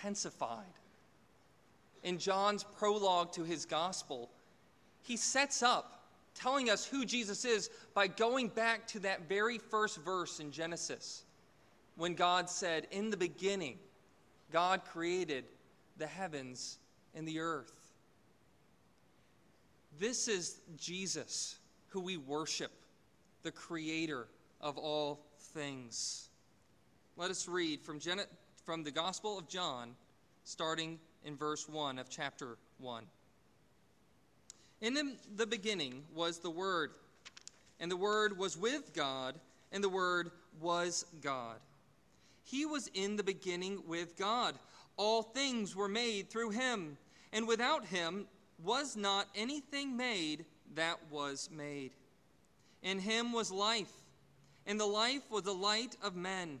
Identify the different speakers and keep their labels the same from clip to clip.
Speaker 1: intensified. In John's prologue to his gospel, he sets up telling us who Jesus is by going back to that very first verse in Genesis when God said, In the beginning, God created the heavens and the earth. This is Jesus who we worship, the creator of all things. Let us read from, Gen- from the Gospel of John, starting in verse 1 of chapter 1. In the beginning was the Word, and the Word was with God, and the Word was God. He was in the beginning with God. All things were made through him, and without him was not anything made that was made. In him was life, and the life was the light of men.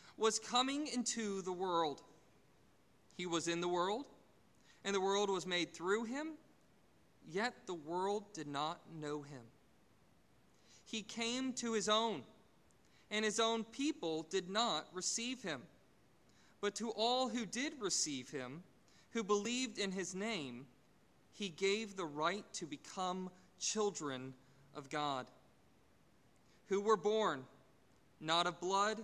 Speaker 1: was coming into the world. He was in the world, and the world was made through him yet the world did not know him. He came to his own, and his own people did not receive him. But to all who did receive him, who believed in his name, he gave the right to become children of God, who were born not of blood,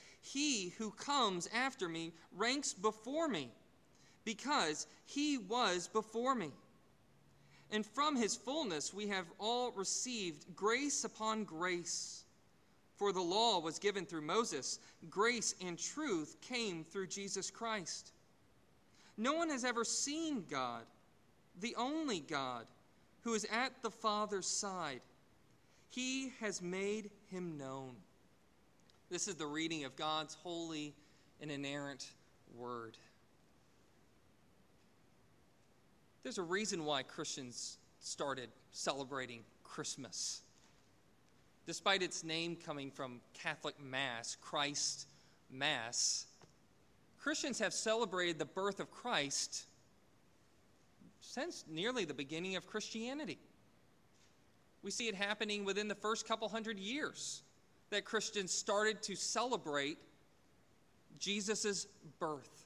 Speaker 1: He who comes after me ranks before me, because he was before me. And from his fullness we have all received grace upon grace. For the law was given through Moses, grace and truth came through Jesus Christ. No one has ever seen God, the only God, who is at the Father's side. He has made him known. This is the reading of God's holy and inerrant word. There's a reason why Christians started celebrating Christmas. Despite its name coming from Catholic Mass, Christ Mass, Christians have celebrated the birth of Christ since nearly the beginning of Christianity. We see it happening within the first couple hundred years that Christians started to celebrate Jesus' birth.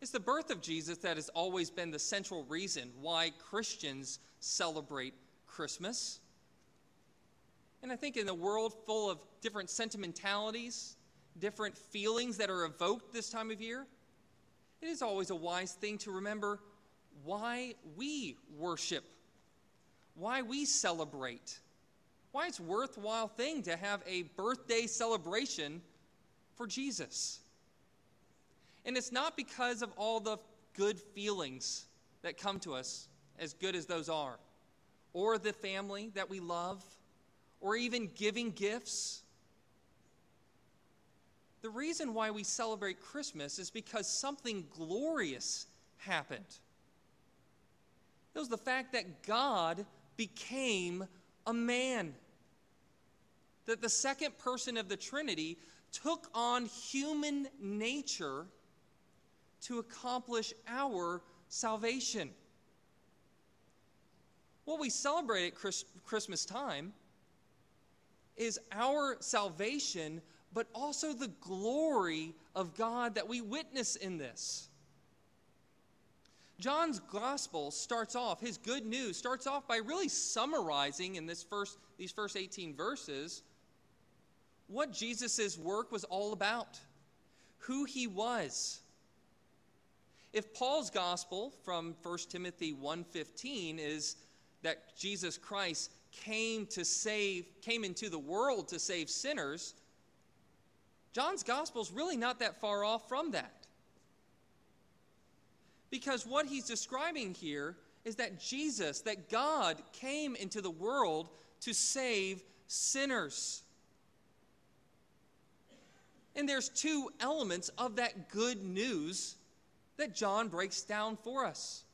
Speaker 1: It's the birth of Jesus that has always been the central reason why Christians celebrate Christmas. And I think in a world full of different sentimentalities, different feelings that are evoked this time of year, it is always a wise thing to remember why we worship, why we celebrate, why it's worthwhile thing to have a birthday celebration for Jesus. And it's not because of all the good feelings that come to us, as good as those are, or the family that we love, or even giving gifts. The reason why we celebrate Christmas is because something glorious happened. It was the fact that God became a man. That the second person of the Trinity took on human nature to accomplish our salvation. What we celebrate at Chris- Christmas time is our salvation, but also the glory of God that we witness in this. John's gospel starts off, his good news starts off by really summarizing in this first, these first 18 verses what Jesus' work was all about, who he was If Paul's gospel from 1 Timothy 1:15 is that Jesus Christ came to save came into the world to save sinners, John's gospel is really not that far off from that. Because what he's describing here is that Jesus, that God came into the world to save sinners. And there's two elements of that good news that John breaks down for us.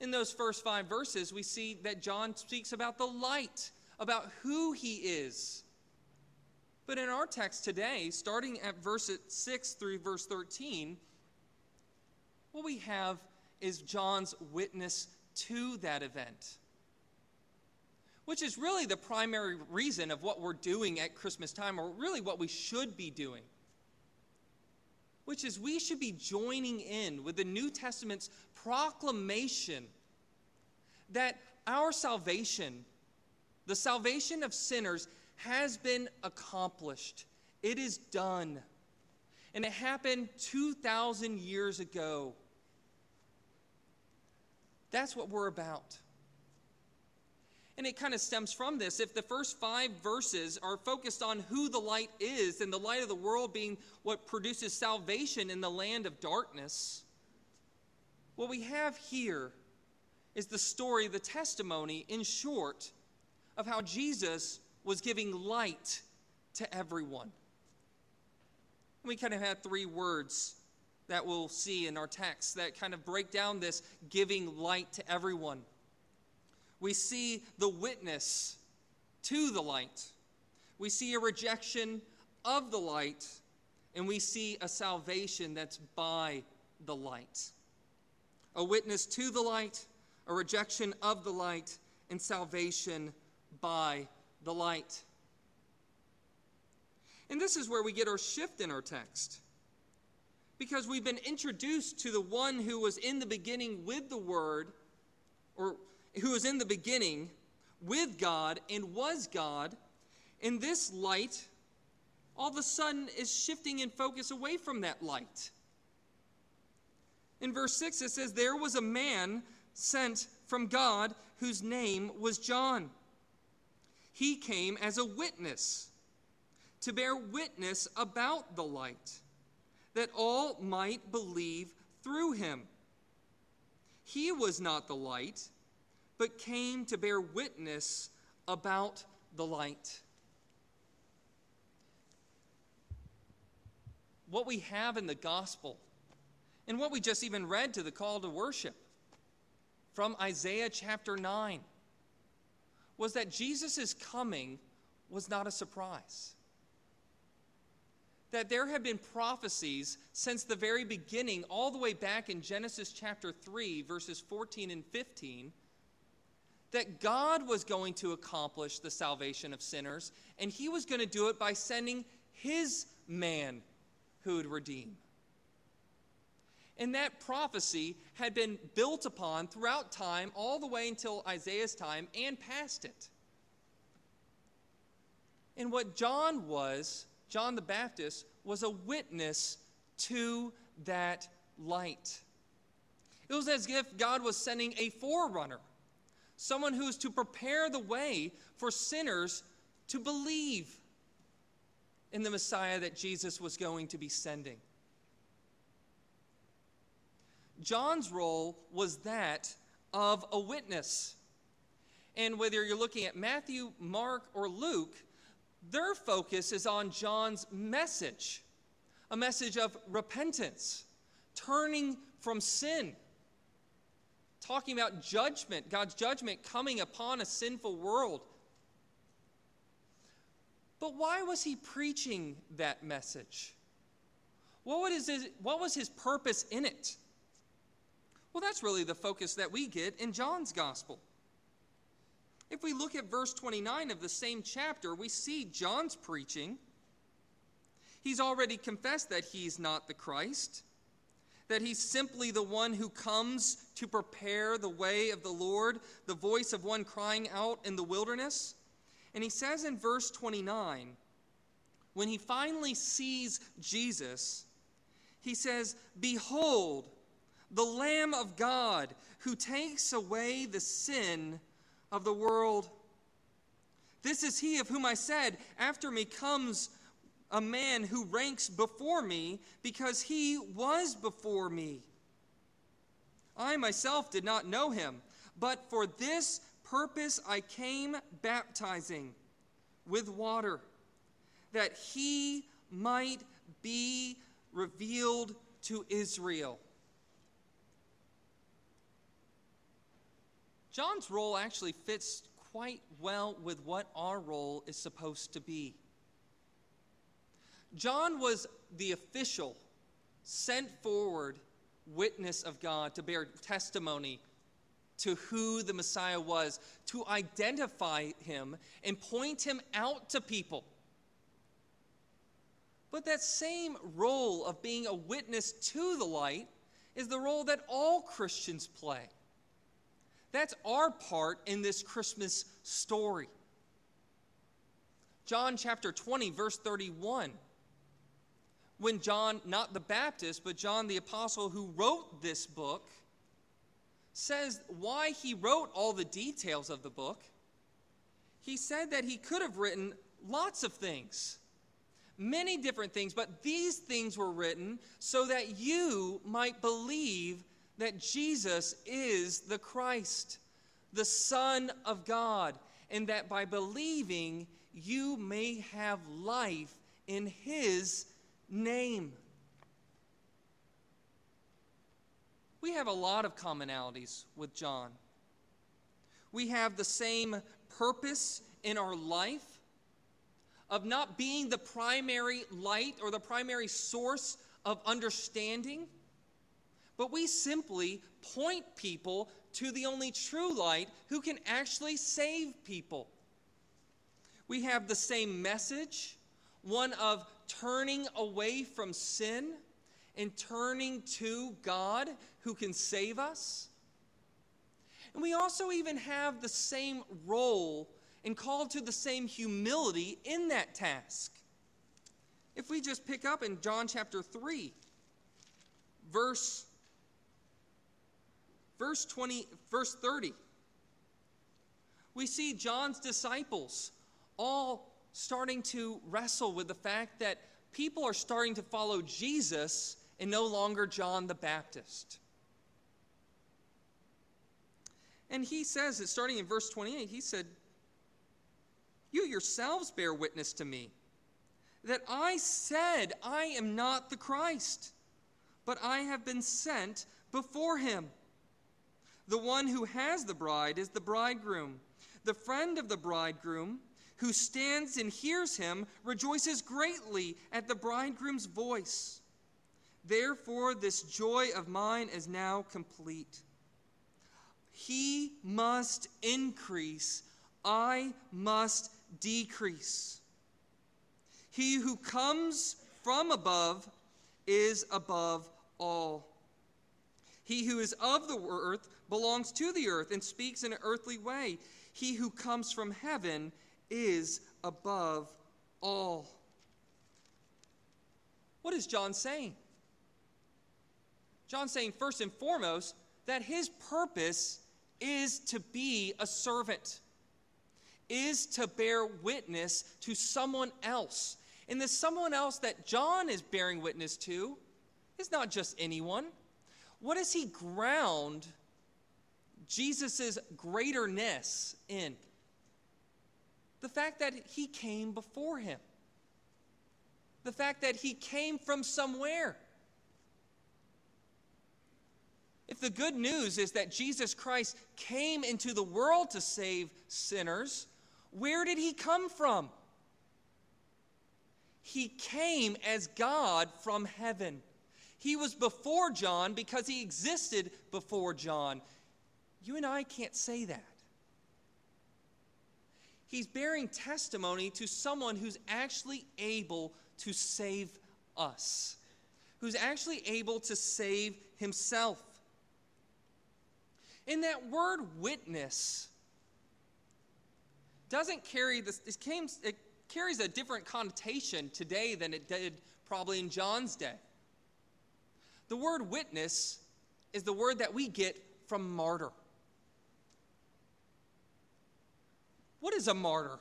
Speaker 1: In those first five verses, we see that John speaks about the light, about who he is. But in our text today, starting at verse 6 through verse 13, what we have is John's witness to that event, which is really the primary reason of what we're doing at Christmas time, or really what we should be doing which is we should be joining in with the New Testament's proclamation that our salvation, the salvation of sinners, has been accomplished. It is done. And it happened 2,000 years ago. That's what we're about. And it kind of stems from this. If the first five verses are focused on who the light is and the light of the world being what produces salvation in the land of darkness, what we have here is the story, the testimony, in short, of how Jesus was giving light to everyone. We kind of have three words that we'll see in our text that kind of break down this giving light to everyone we see the witness to the light. We see a rejection of the light, and we see a salvation that's by the light. A witness to the light, a rejection of the light, and salvation by the light. And this is where we get our shift in our text. Because we've been introduced to the one who was in the beginning with the Word, or who was in the beginning with God and was God, and this light all of a sudden is shifting in focus away from that light. In verse 6, it says, There was a man sent from God whose name was John. He came as a witness to bear witness about the light, that all might believe through him. He was not the light but came to bear witness about the light. What we have in the gospel, and what we just even read to the call to worship from Isaiah chapter 9, was that Jesus' coming was not a surprise. That there have been prophecies since the very beginning, all the way back in Genesis chapter 3, verses 14 and 15 that God was going to accomplish the salvation of sinners, and he was going to do it by sending his man who would redeem. And that prophecy had been built upon throughout time, all the way until Isaiah's time and past it. And what John was, John the Baptist, was a witness to that light. It was as if God was sending a forerunner someone who is to prepare the way for sinners to believe in the Messiah that Jesus was going to be sending. John's role was that of a witness. And whether you're looking at Matthew, Mark, or Luke, their focus is on John's message a message of repentance, turning from sin talking about judgment, God's judgment coming upon a sinful world. But why was he preaching that message? What was, his, what was his purpose in it? Well, that's really the focus that we get in John's gospel. If we look at verse 29 of the same chapter, we see John's preaching. He's already confessed that he's not the Christ that he's simply the one who comes to prepare the way of the Lord, the voice of one crying out in the wilderness. And he says in verse 29 when he finally sees Jesus, He says, Behold, the Lamb of God who takes away the sin of the world. This is he of whom I said, After me comes a man who ranks before me because he was before me. I myself did not know him, but for this purpose I came baptizing with water, that he might be revealed to Israel. John's role actually fits quite well with what our role is supposed to be. John was the official, sent forward witness of God to bear testimony to who the Messiah was, to identify him and point him out to people. But that same role of being a witness to the light is the role that all Christians play. That's our part in this Christmas story. John chapter 20, verse 31 when John, not the Baptist, but John the Apostle who wrote this book, says why he wrote all the details of the book. He said that he could have written lots of things, many different things, but these things were written so that you might believe that Jesus is the Christ, the Son of God, and that by believing you may have life in his name. We have a lot of commonalities with John. We have the same purpose in our life of not being the primary light or the primary source of understanding, but we simply point people to the only true light who can actually save people. We have the same message, one of turning away from sin and turning to God who can save us. And we also even have the same role and called to the same humility in that task. If we just pick up in John chapter 3, verse verse 20 verse 30 we see John's disciples all starting to wrestle with the fact that people are starting to follow Jesus and no longer John the Baptist. And he says it starting in verse 28, he said, You yourselves bear witness to me that I said I am not the Christ, but I have been sent before him. The one who has the bride is the bridegroom. The friend of the bridegroom who stands and hears him rejoices greatly at the bridegroom's voice. Therefore, this joy of mine is now complete. He must increase, I must decrease. He who comes from above is above all. He who is of the earth belongs to the earth and speaks in an earthly way. He who comes from heaven is above all. What is John saying? John's saying, first and foremost, that his purpose is to be a servant, is to bear witness to someone else. And the someone else that John is bearing witness to is not just anyone. What does he ground Jesus' greaterness in? The fact that he came before him. The fact that he came from somewhere. If the good news is that Jesus Christ came into the world to save sinners, where did he come from? He came as God from heaven. He was before John because he existed before John. You and I can't say that he's bearing testimony to someone who's actually able to save us, who's actually able to save himself. And that word witness doesn't carry this, it, came, it carries a different connotation today than it did probably in John's day. The word witness is the word that we get from martyr. What is a martyr?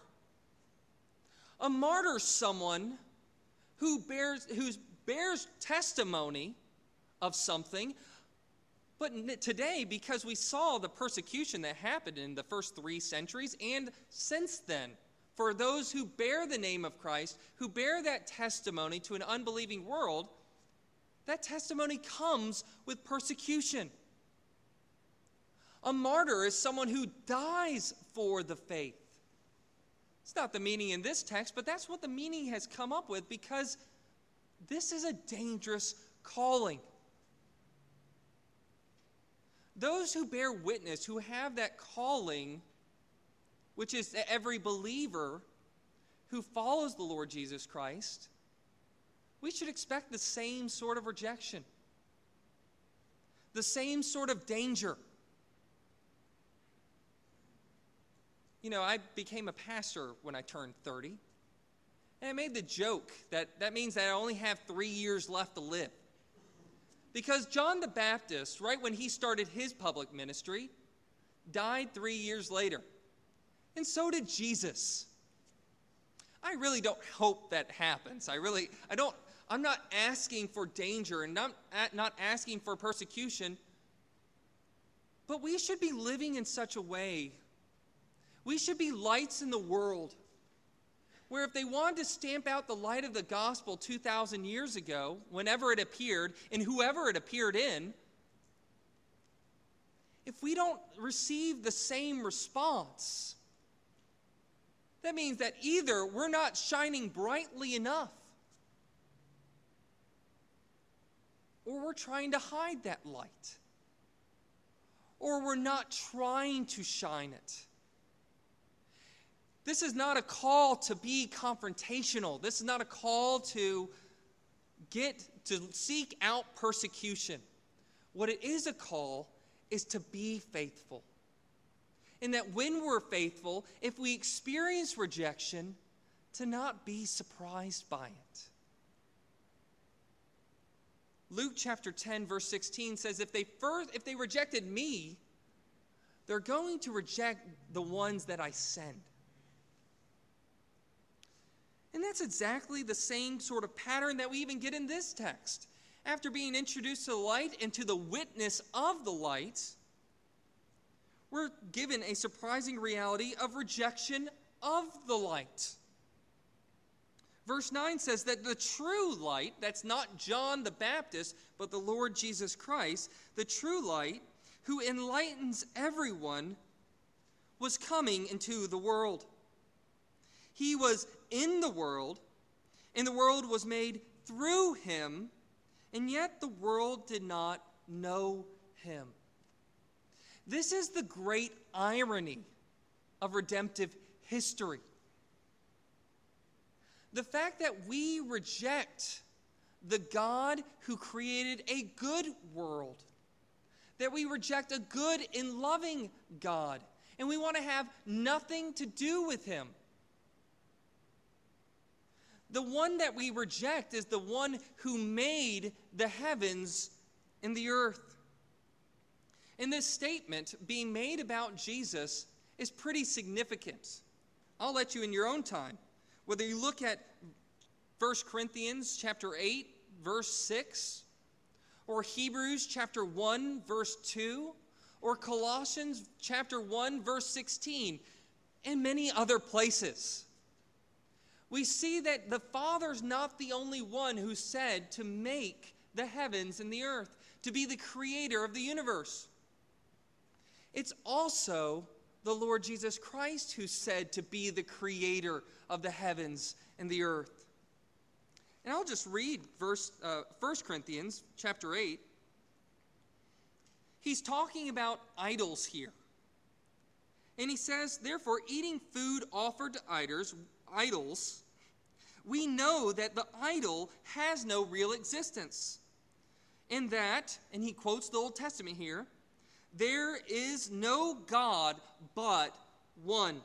Speaker 1: A martyr is someone who bears, who bears testimony of something. But today, because we saw the persecution that happened in the first three centuries and since then, for those who bear the name of Christ, who bear that testimony to an unbelieving world, that testimony comes with persecution. A martyr is someone who dies for the faith. It's not the meaning in this text, but that's what the meaning has come up with because this is a dangerous calling. Those who bear witness, who have that calling, which is every believer who follows the Lord Jesus Christ, we should expect the same sort of rejection, the same sort of danger. You know, I became a pastor when I turned 30. And I made the joke that that means that I only have three years left to live. Because John the Baptist, right when he started his public ministry, died three years later. And so did Jesus. I really don't hope that happens. I really, I don't, I'm not asking for danger and not, not asking for persecution. But we should be living in such a way. We should be lights in the world where if they wanted to stamp out the light of the gospel 2,000 years ago, whenever it appeared, and whoever it appeared in, if we don't receive the same response, that means that either we're not shining brightly enough, or we're trying to hide that light, or we're not trying to shine it. This is not a call to be confrontational. This is not a call to get to seek out persecution. What it is a call is to be faithful. And that when we're faithful, if we experience rejection, to not be surprised by it. Luke chapter 10 verse 16 says if they first if they rejected me, they're going to reject the ones that I send. And that's exactly the same sort of pattern that we even get in this text. After being introduced to the light and to the witness of the light, we're given a surprising reality of rejection of the light. Verse 9 says that the true light, that's not John the Baptist, but the Lord Jesus Christ, the true light who enlightens everyone, was coming into the world. He was in the world, and the world was made through him, and yet the world did not know him. This is the great irony of redemptive history. The fact that we reject the God who created a good world, that we reject a good and loving God, and we want to have nothing to do with him. The one that we reject is the one who made the heavens and the earth. And this statement being made about Jesus is pretty significant. I'll let you in your own time. Whether you look at 1 Corinthians chapter 8 verse 6 or Hebrews chapter 1 verse 2 or Colossians chapter 1 verse 16 and many other places we see that the Father's not the only one who said to make the heavens and the earth, to be the creator of the universe. It's also the Lord Jesus Christ who said to be the creator of the heavens and the earth. And I'll just read verse uh, 1 Corinthians chapter 8. He's talking about idols here. And he says, Therefore, eating food offered to idols, idols, we know that the idol has no real existence. In that, and he quotes the Old Testament here, there is no God but one.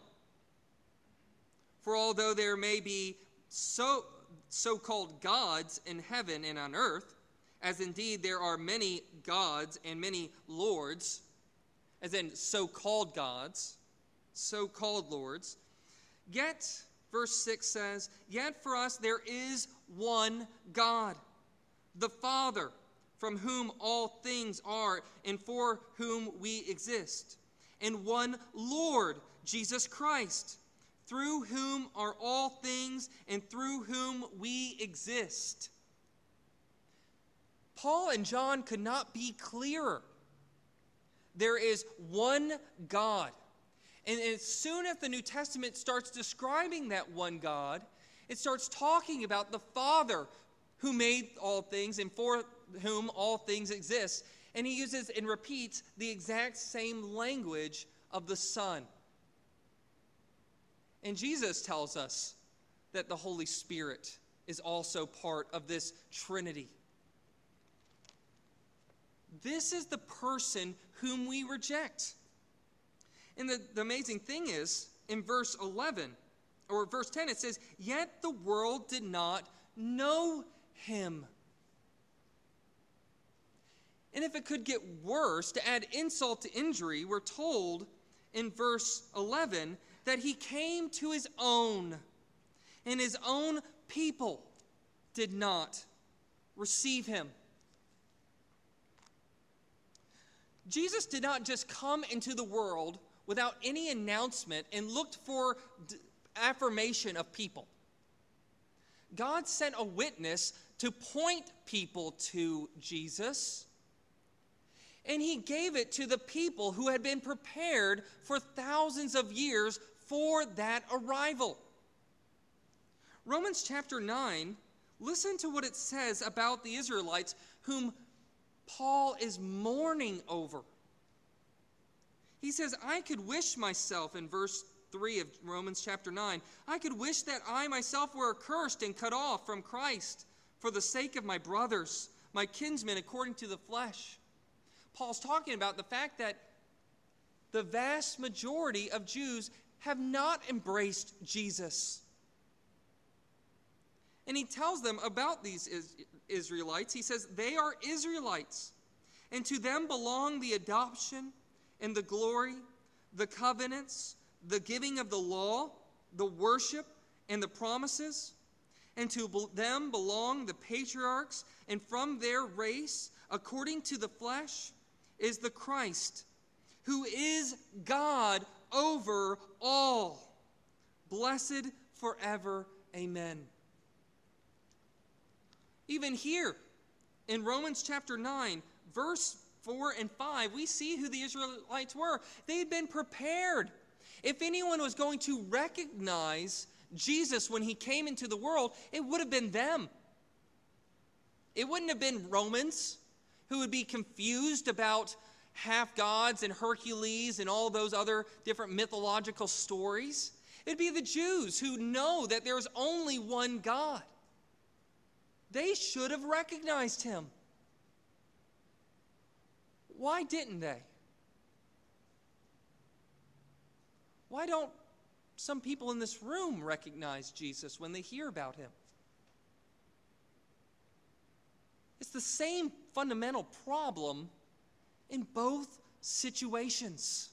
Speaker 1: For although there may be so so called gods in heaven and on earth, as indeed there are many gods and many lords, as in so called gods, so called lords. Yet, verse 6 says, Yet for us there is one God, the Father, from whom all things are and for whom we exist, and one Lord, Jesus Christ, through whom are all things and through whom we exist. Paul and John could not be clearer. There is one God. And as soon as the New Testament starts describing that one God, it starts talking about the Father who made all things and for whom all things exist. And he uses and repeats the exact same language of the Son. And Jesus tells us that the Holy Spirit is also part of this Trinity. This is the person whom we reject. And the, the amazing thing is, in verse 11, or verse 10, it says, Yet the world did not know him. And if it could get worse, to add insult to injury, we're told in verse 11 that he came to his own, and his own people did not receive him. Jesus did not just come into the world without any announcement and looked for d- affirmation of people. God sent a witness to point people to Jesus. And he gave it to the people who had been prepared for thousands of years for that arrival. Romans chapter 9, listen to what it says about the Israelites whom Paul is mourning over. He says, I could wish myself, in verse 3 of Romans chapter 9, I could wish that I myself were accursed and cut off from Christ for the sake of my brothers, my kinsmen according to the flesh. Paul's talking about the fact that the vast majority of Jews have not embraced Jesus. And he tells them about these Israelites. He says, They are Israelites, and to them belong the adoption and the glory, the covenants, the giving of the law, the worship, and the promises. And to them belong the patriarchs, and from their race, according to the flesh, is the Christ, who is God over all. Blessed forever. Amen. Even here in Romans chapter 9, verse 4 and 5, we see who the Israelites were. They had been prepared. If anyone was going to recognize Jesus when he came into the world, it would have been them. It wouldn't have been Romans who would be confused about half gods and Hercules and all those other different mythological stories. It'd be the Jews who know that there's only one God. They should have recognized him. Why didn't they? Why don't some people in this room recognize Jesus when they hear about him? It's the same fundamental problem in both situations.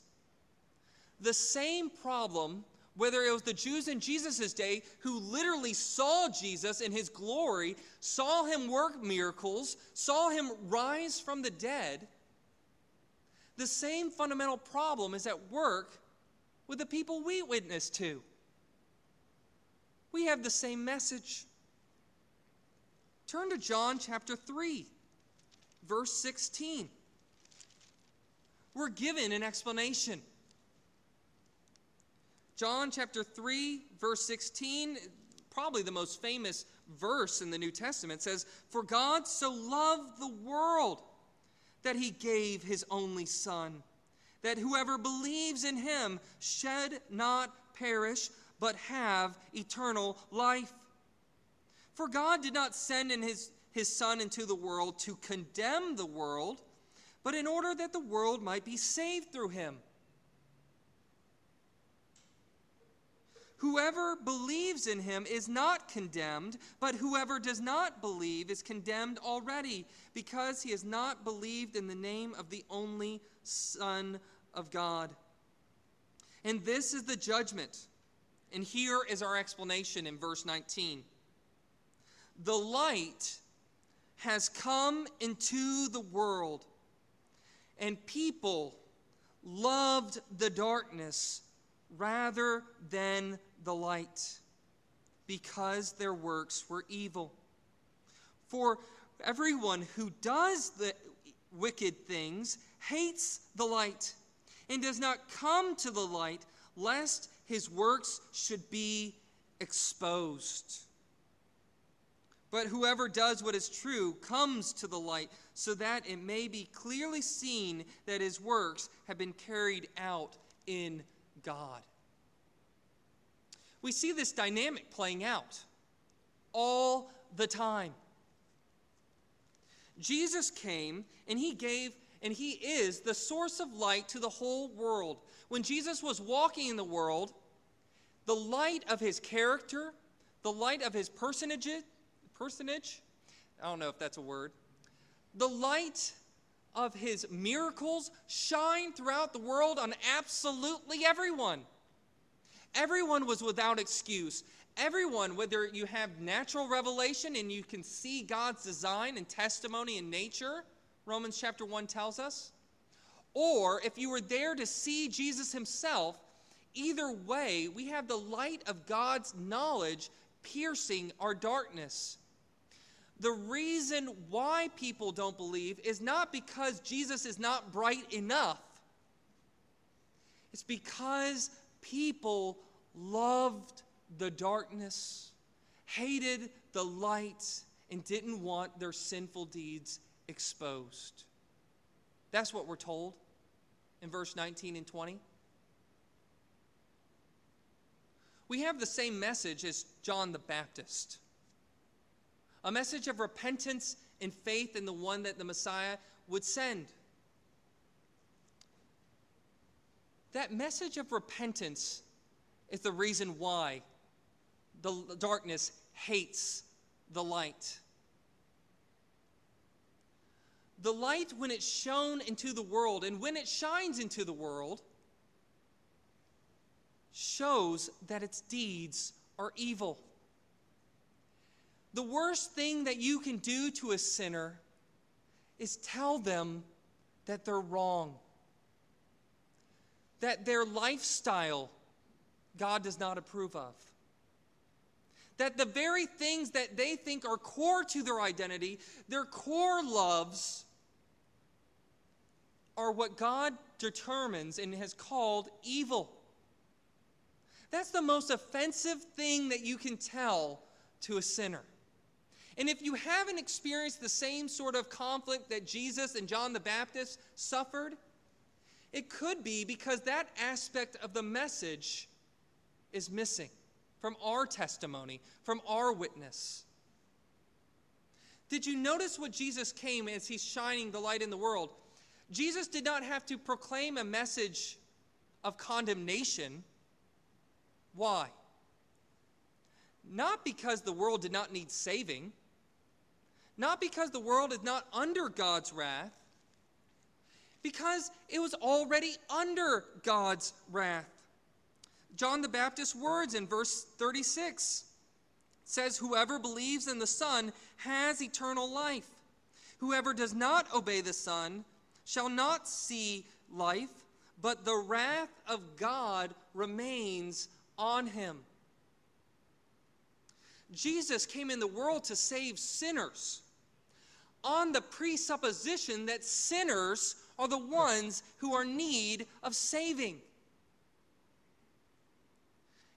Speaker 1: The same problem whether it was the Jews in Jesus' day who literally saw Jesus in his glory, saw him work miracles, saw him rise from the dead, the same fundamental problem is at work with the people we witness to. We have the same message. Turn to John chapter 3, verse 16. We're given an explanation. John chapter 3, verse 16, probably the most famous verse in the New Testament, says, For God so loved the world that he gave his only Son, that whoever believes in him should not perish, but have eternal life. For God did not send in his, his Son into the world to condemn the world, but in order that the world might be saved through him. Whoever believes in him is not condemned, but whoever does not believe is condemned already, because he has not believed in the name of the only Son of God. And this is the judgment. And here is our explanation in verse 19. The light has come into the world, and people loved the darkness rather than the light, because their works were evil. For everyone who does the wicked things hates the light and does not come to the light, lest his works should be exposed. But whoever does what is true comes to the light, so that it may be clearly seen that his works have been carried out in God. We see this dynamic playing out all the time. Jesus came and he gave and he is the source of light to the whole world. When Jesus was walking in the world, the light of his character, the light of his personage, personage, I don't know if that's a word, the light of his miracles shine throughout the world on absolutely everyone. Everyone was without excuse. Everyone, whether you have natural revelation and you can see God's design and testimony in nature, Romans chapter 1 tells us, or if you were there to see Jesus himself, either way, we have the light of God's knowledge piercing our darkness. The reason why people don't believe is not because Jesus is not bright enough. It's because people loved the darkness, hated the light, and didn't want their sinful deeds exposed. That's what we're told in verse 19 and 20. We have the same message as John the Baptist a message of repentance and faith in the one that the Messiah would send. That message of repentance is the reason why the darkness hates the light. The light, when it's shown into the world and when it shines into the world, shows that its deeds are evil. The worst thing that you can do to a sinner is tell them that they're wrong, that their lifestyle God does not approve of. That the very things that they think are core to their identity, their core loves, are what God determines and has called evil. That's the most offensive thing that you can tell to a sinner. And if you haven't experienced the same sort of conflict that Jesus and John the Baptist suffered, it could be because that aspect of the message is missing from our testimony, from our witness. Did you notice what Jesus came as he's shining the light in the world? Jesus did not have to proclaim a message of condemnation. Why? Not because the world did not need saving, not because the world is not under God's wrath, because it was already under God's wrath. John the Baptist's words in verse 36 says, Whoever believes in the Son has eternal life. Whoever does not obey the Son shall not see life, but the wrath of God remains on him. Jesus came in the world to save sinners on the presupposition that sinners are the ones who are need of saving.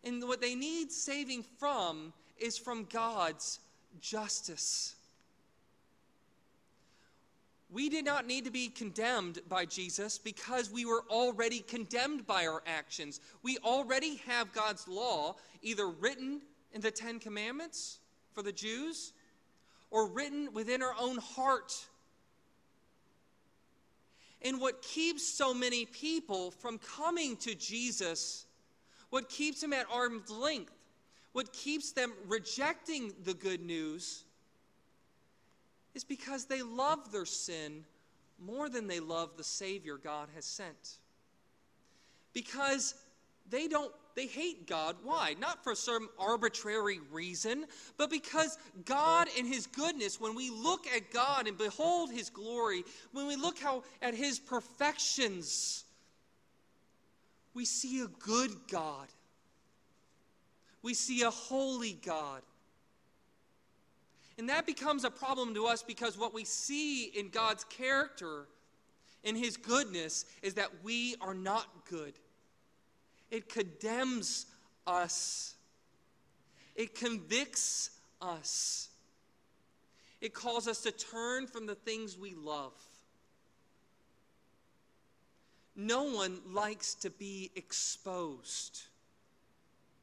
Speaker 1: And what they need saving from is from God's justice. We did not need to be condemned by Jesus because we were already condemned by our actions. We already have God's law either written in the Ten Commandments for the Jews or written within our own heart. And what keeps so many people from coming to Jesus what keeps them at arm's length, what keeps them rejecting the good news, is because they love their sin more than they love the Savior God has sent. Because they don't they hate God. Why? Not for some arbitrary reason, but because God and His goodness, when we look at God and behold His glory, when we look how, at His perfections, we see a good God. We see a holy God. And that becomes a problem to us because what we see in God's character, in His goodness, is that we are not good. It condemns us, it convicts us, it calls us to turn from the things we love. No one likes to be exposed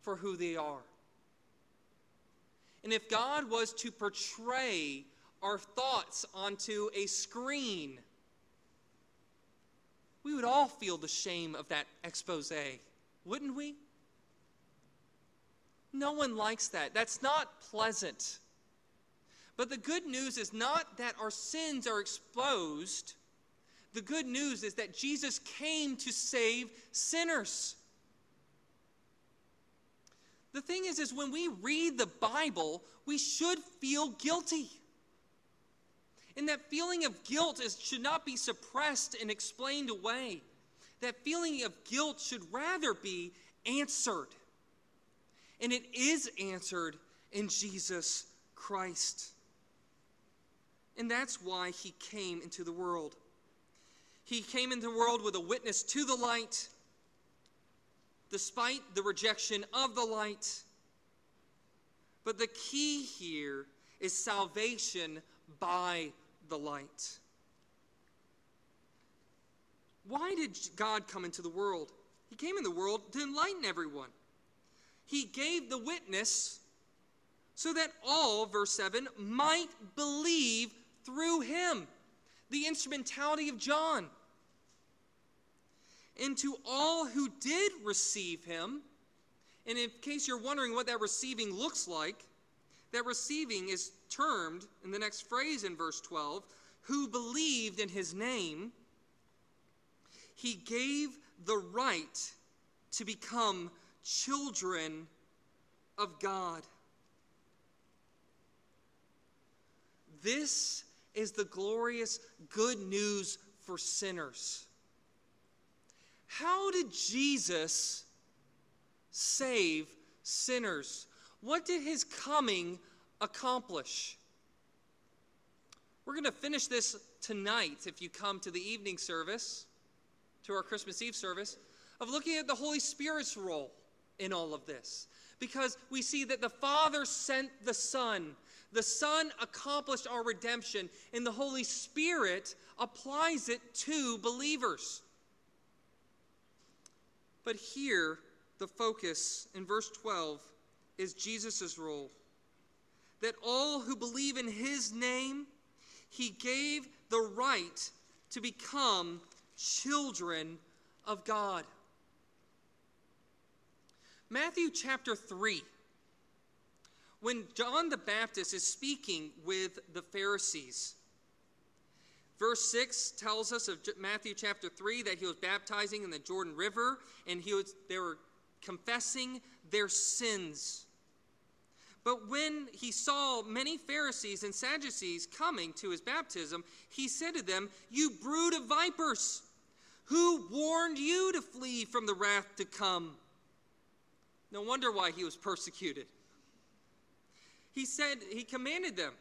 Speaker 1: for who they are. And if God was to portray our thoughts onto a screen, we would all feel the shame of that expose, wouldn't we? No one likes that. That's not pleasant. But the good news is not that our sins are exposed. The good news is that Jesus came to save sinners. The thing is is when we read the Bible, we should feel guilty. And that feeling of guilt is, should not be suppressed and explained away. That feeling of guilt should rather be answered. And it is answered in Jesus Christ. And that's why he came into the world. He came into the world with a witness to the light despite the rejection of the light. But the key here is salvation by the light. Why did God come into the world? He came in the world to enlighten everyone. He gave the witness so that all, verse 7, might believe through him. The instrumentality of John and to all who did receive him. And in case you're wondering what that receiving looks like, that receiving is termed in the next phrase in verse 12 who believed in his name, he gave the right to become children of God. This is the glorious good news for sinners. How did Jesus save sinners? What did his coming accomplish? We're going to finish this tonight if you come to the evening service, to our Christmas Eve service, of looking at the Holy Spirit's role in all of this. Because we see that the Father sent the Son. The Son accomplished our redemption, and the Holy Spirit applies it to believers. But here, the focus in verse 12 is Jesus' role. That all who believe in his name, he gave the right to become children of God. Matthew chapter 3. When John the Baptist is speaking with the Pharisees, Verse 6 tells us of Matthew chapter 3 that he was baptizing in the Jordan River and he was, they were confessing their sins. But when he saw many Pharisees and Sadducees coming to his baptism, he said to them, You brood of vipers, who warned you to flee from the wrath to come? No wonder why he was persecuted. He said, He commanded them,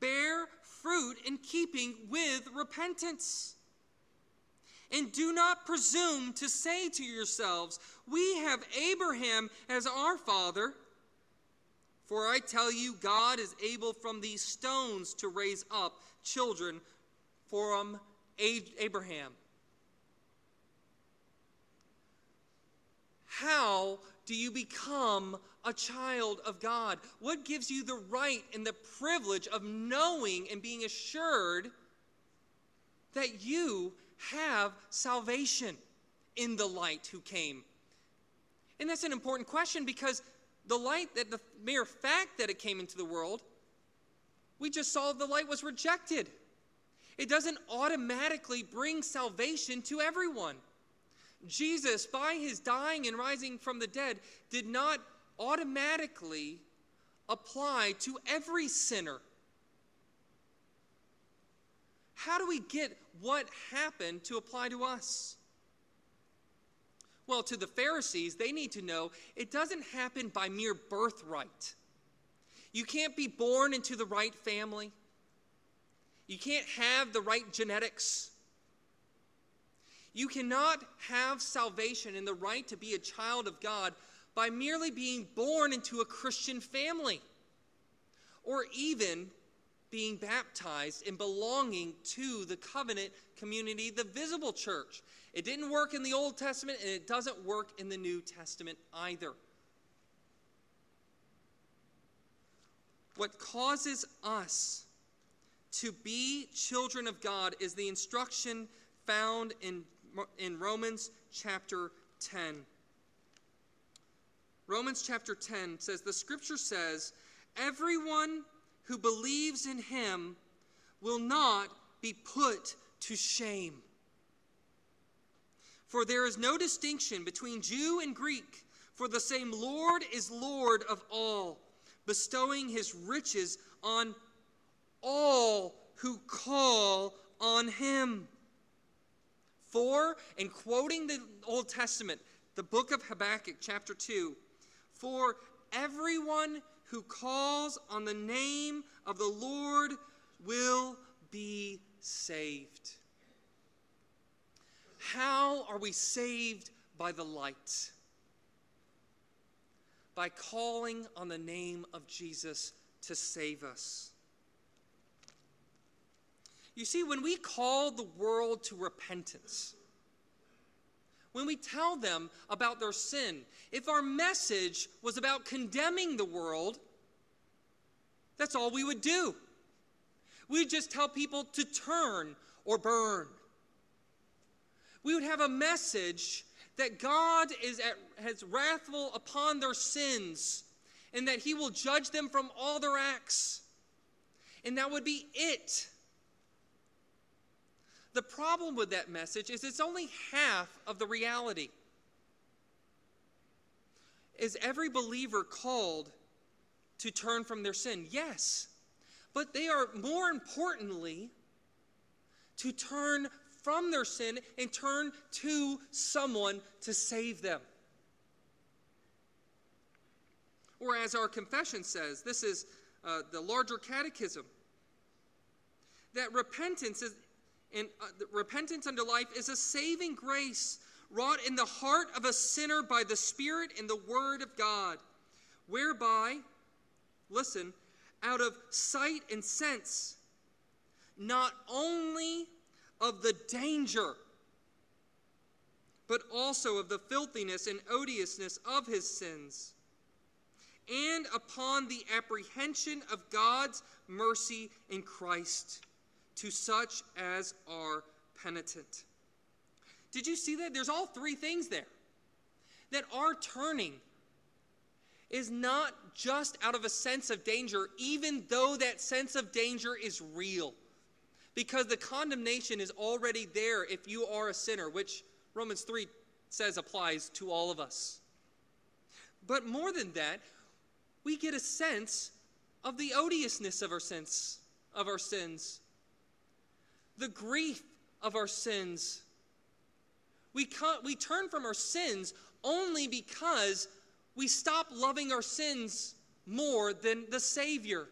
Speaker 1: Bear fruit in keeping with repentance. And do not presume to say to yourselves, We have Abraham as our father. For I tell you, God is able from these stones to raise up children from Abraham. How do you become a child of God? What gives you the right and the privilege of knowing and being assured that you have salvation in the light who came? And that's an important question because the light, that the mere fact that it came into the world, we just saw the light was rejected. It doesn't automatically bring salvation to everyone. Jesus, by his dying and rising from the dead, did not automatically apply to every sinner. How do we get what happened to apply to us? Well, to the Pharisees, they need to know it doesn't happen by mere birthright. You can't be born into the right family. You can't have the right genetics. You cannot have salvation and the right to be a child of God by merely being born into a Christian family or even being baptized and belonging to the covenant community, the visible church. It didn't work in the Old Testament and it doesn't work in the New Testament either. What causes us to be children of God is the instruction found in, in Romans chapter 10. Romans chapter 10 says, The scripture says, Everyone who believes in him will not be put to shame. For there is no distinction between Jew and Greek, for the same Lord is Lord of all, bestowing his riches on all who call on him. For, in quoting the Old Testament, the book of Habakkuk, chapter 2, for everyone who calls on the name of the Lord will be saved. How are we saved by the light? By calling on the name of Jesus to save us. You see, when we call the world to repentance, when we tell them about their sin, if our message was about condemning the world, that's all we would do. We'd just tell people to turn or burn. We would have a message that God is at, has wrathful upon their sins and that he will judge them from all their acts. And that would be it. The problem with that message is it's only half of the reality. Is every believer called to turn from their sin? Yes. But they are more importantly to turn from their sin and turn to someone to save them. Or, as our confession says, this is uh, the larger catechism that repentance is and uh, repentance unto life is a saving grace wrought in the heart of a sinner by the Spirit and the Word of God, whereby, listen, out of sight and sense, not only of the danger, but also of the filthiness and odiousness of his sins, and upon the apprehension of God's mercy in Christ to such as are penitent. Did you see that? There's all three things there. That our turning is not just out of a sense of danger, even though that sense of danger is real. Because the condemnation is already there if you are a sinner, which Romans 3 says applies to all of us. But more than that, we get a sense of the odiousness of our sins, of our sins the grief of our sins. We, we turn from our sins only because we stop loving our sins more than the Savior.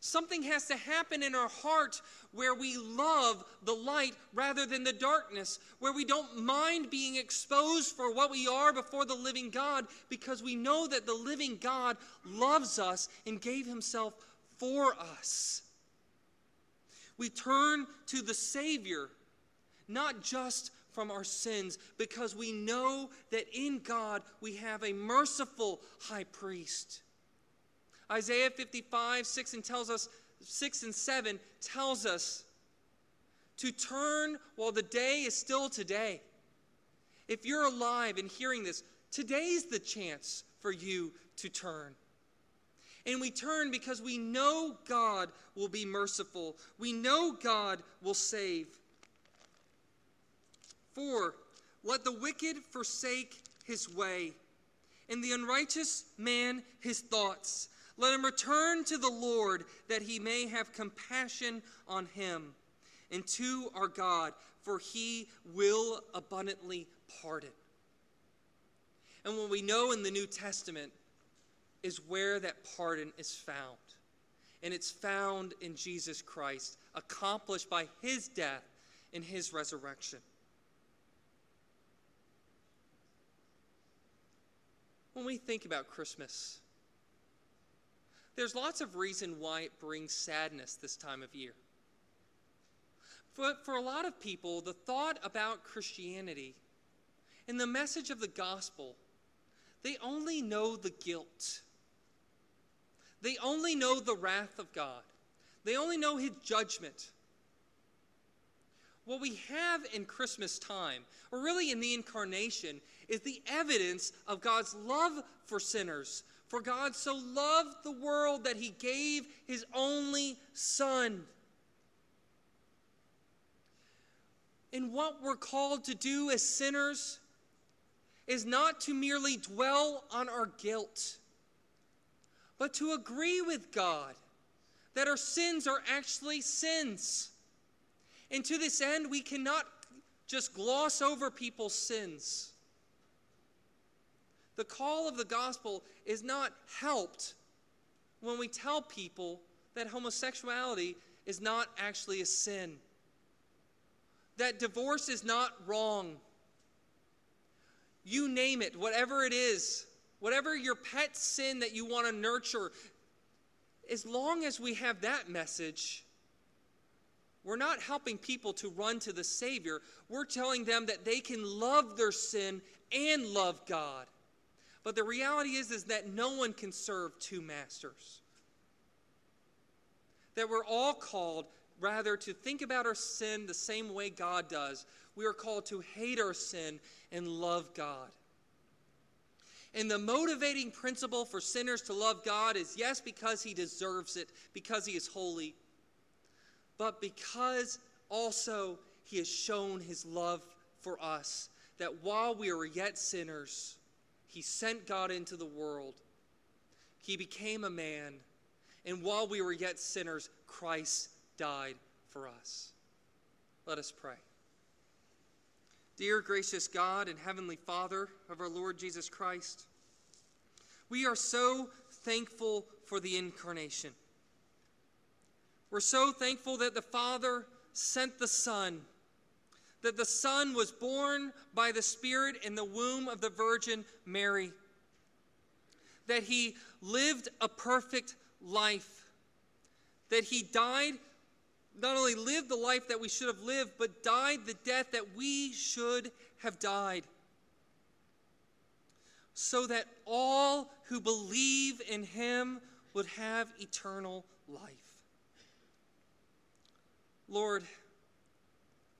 Speaker 1: Something has to happen in our heart where we love the light rather than the darkness, where we don't mind being exposed for what we are before the living God because we know that the living God loves us and gave himself for us. We turn to the Savior, not just from our sins, because we know that in God we have a merciful high priest. Isaiah 55, 6 and tells us, 6 and 7 tells us to turn while the day is still today. If you're alive and hearing this, Today's the chance for you to turn. And we turn because we know God will be merciful. We know God will save. Four, let the wicked forsake his way, and the unrighteous man his thoughts. Let him return to the Lord, that he may have compassion on him, and to our God, for he will abundantly pardon. And what we know in the New Testament is where that pardon is found. And it's found in Jesus Christ, accomplished by his death and his resurrection. When we think about Christmas, there's lots of reason why it brings sadness this time of year. But for a lot of people, the thought about Christianity and the message of the gospel, they only know the guilt. They only know the wrath of God. They only know his judgment. What we have in Christmas time, or really in the incarnation, is the evidence of God's love for sinners. For God so loved the world that he gave his only Son. And what we're called to do as sinners is not to merely dwell on our guilt but to agree with God that our sins are actually sins. And to this end, we cannot just gloss over people's sins. The call of the gospel is not helped when we tell people that homosexuality is not actually a sin, that divorce is not wrong. You name it, whatever it is, whatever your pet sin that you want to nurture, as long as we have that message, we're not helping people to run to the Savior. We're telling them that they can love their sin and love God. But the reality is, is that no one can serve two masters. That we're all called, rather, to think about our sin the same way God does. We are called to hate our sin and love God. And the motivating principle for sinners to love God is yes, because he deserves it, because he is holy, but because also he has shown his love for us, that while we were yet sinners, he sent God into the world. He became a man, and while we were yet sinners, Christ died for us. Let us pray. Dear gracious God and Heavenly Father of our Lord Jesus Christ, we are so thankful for the incarnation. We're so thankful that the Father sent the Son, that the Son was born by the Spirit in the womb of the Virgin Mary, that He lived a perfect life, that He died not only lived the life that we should have lived, but died the death that we should have died. So that all who believe in him would have eternal life. Lord,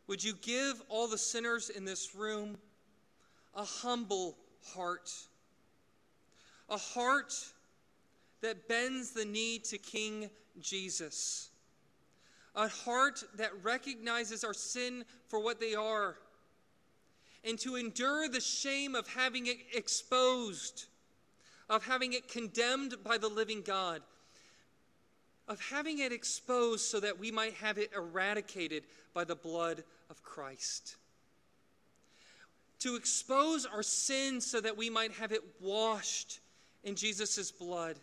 Speaker 1: would you give all the sinners in this room a humble heart, a heart that bends the knee to King Jesus a heart that recognizes our sin for what they are, and to endure the shame of having it exposed, of having it condemned by the living God, of having it exposed so that we might have it eradicated by the blood of Christ. To expose our sins so that we might have it washed in Jesus' blood